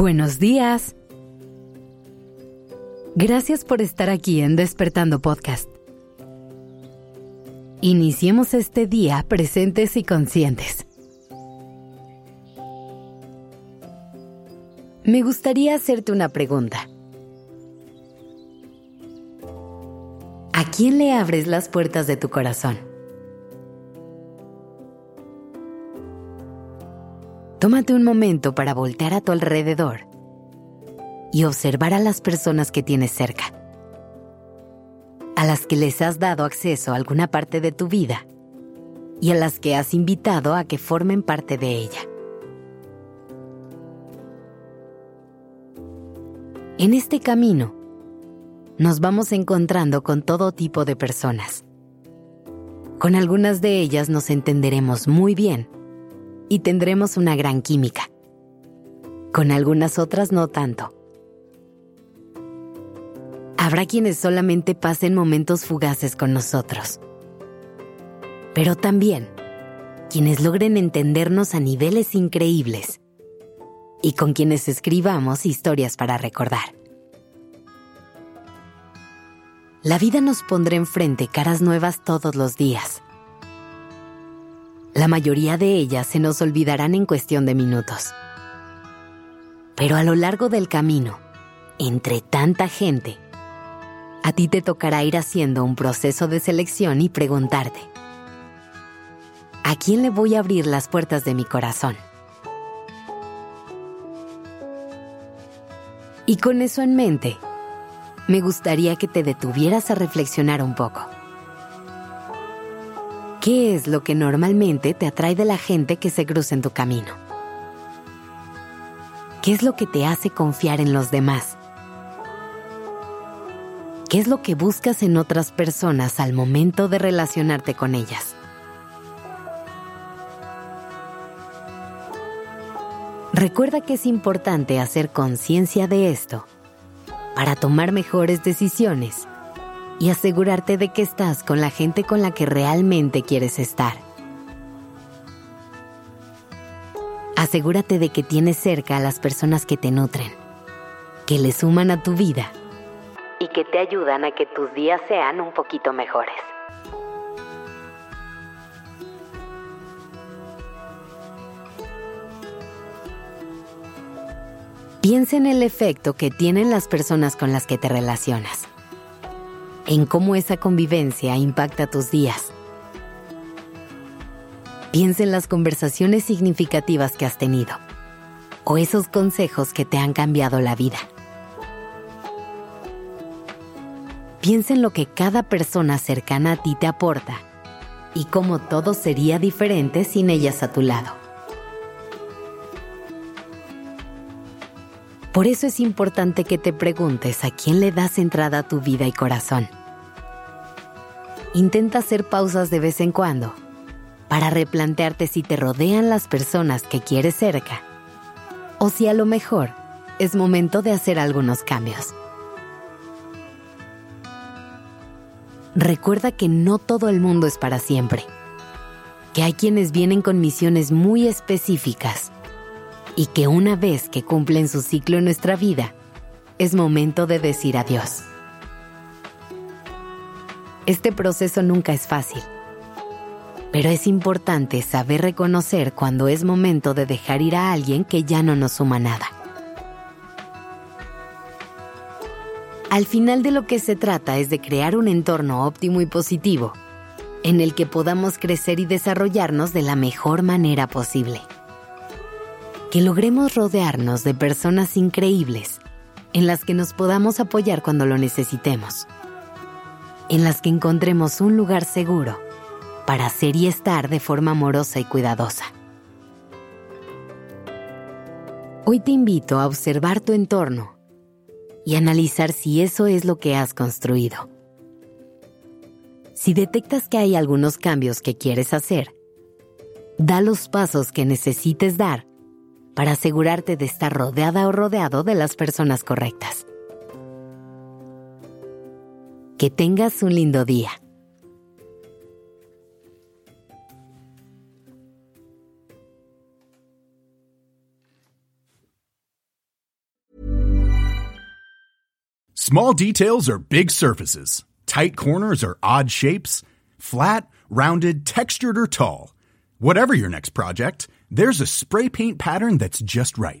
Buenos días. Gracias por estar aquí en Despertando Podcast. Iniciemos este día presentes y conscientes. Me gustaría hacerte una pregunta. ¿A quién le abres las puertas de tu corazón? Tómate un momento para voltear a tu alrededor y observar a las personas que tienes cerca, a las que les has dado acceso a alguna parte de tu vida y a las que has invitado a que formen parte de ella. En este camino, nos vamos encontrando con todo tipo de personas. Con algunas de ellas nos entenderemos muy bien y tendremos una gran química. Con algunas otras no tanto. Habrá quienes solamente pasen momentos fugaces con nosotros. Pero también quienes logren entendernos a niveles increíbles y con quienes escribamos historias para recordar. La vida nos pondrá enfrente caras nuevas todos los días la mayoría de ellas se nos olvidarán en cuestión de minutos. Pero a lo largo del camino, entre tanta gente, a ti te tocará ir haciendo un proceso de selección y preguntarte, ¿a quién le voy a abrir las puertas de mi corazón? Y con eso en mente, me gustaría que te detuvieras a reflexionar un poco. ¿Qué es lo que normalmente te atrae de la gente que se cruza en tu camino? ¿Qué es lo que te hace confiar en los demás? ¿Qué es lo que buscas en otras personas al momento de relacionarte con ellas? Recuerda que es importante hacer conciencia de esto para tomar mejores decisiones y asegurarte de que estás con la gente con la que realmente quieres estar. Asegúrate de que tienes cerca a las personas que te nutren, que le suman a tu vida y que te ayudan a que tus días sean un poquito mejores. Piensa en el efecto que tienen las personas con las que te relacionas en cómo esa convivencia impacta tus días. Piensa en las conversaciones significativas que has tenido o esos consejos que te han cambiado la vida. Piensa en lo que cada persona cercana a ti te aporta y cómo todo sería diferente sin ellas a tu lado. Por eso es importante que te preguntes a quién le das entrada a tu vida y corazón intenta hacer pausas de vez en cuando para replantearte si te rodean las personas que quieres cerca o si a lo mejor es momento de hacer algunos cambios. Recuerda que no todo el mundo es para siempre, que hay quienes vienen con misiones muy específicas y que una vez que cumplen su ciclo en nuestra vida, es momento de decir adiós. Este proceso nunca es fácil, pero es importante saber reconocer cuando es momento de dejar ir a alguien que ya no nos suma nada. Al final de lo que se trata es de crear un entorno óptimo y positivo, en el que podamos crecer y desarrollarnos de la mejor manera posible. Que logremos rodearnos de personas increíbles, en las que nos podamos apoyar cuando lo necesitemos en las que encontremos un lugar seguro para ser y estar de forma amorosa y cuidadosa. Hoy te invito a observar tu entorno y analizar si eso es lo que has construido. Si detectas que hay algunos cambios que quieres hacer, da los pasos que necesites dar para asegurarte de estar rodeada o rodeado de las personas correctas. Que tengas un lindo día. Small details are big surfaces. Tight corners are odd shapes. Flat, rounded, textured, or tall. Whatever your next project, there's a spray paint pattern that's just right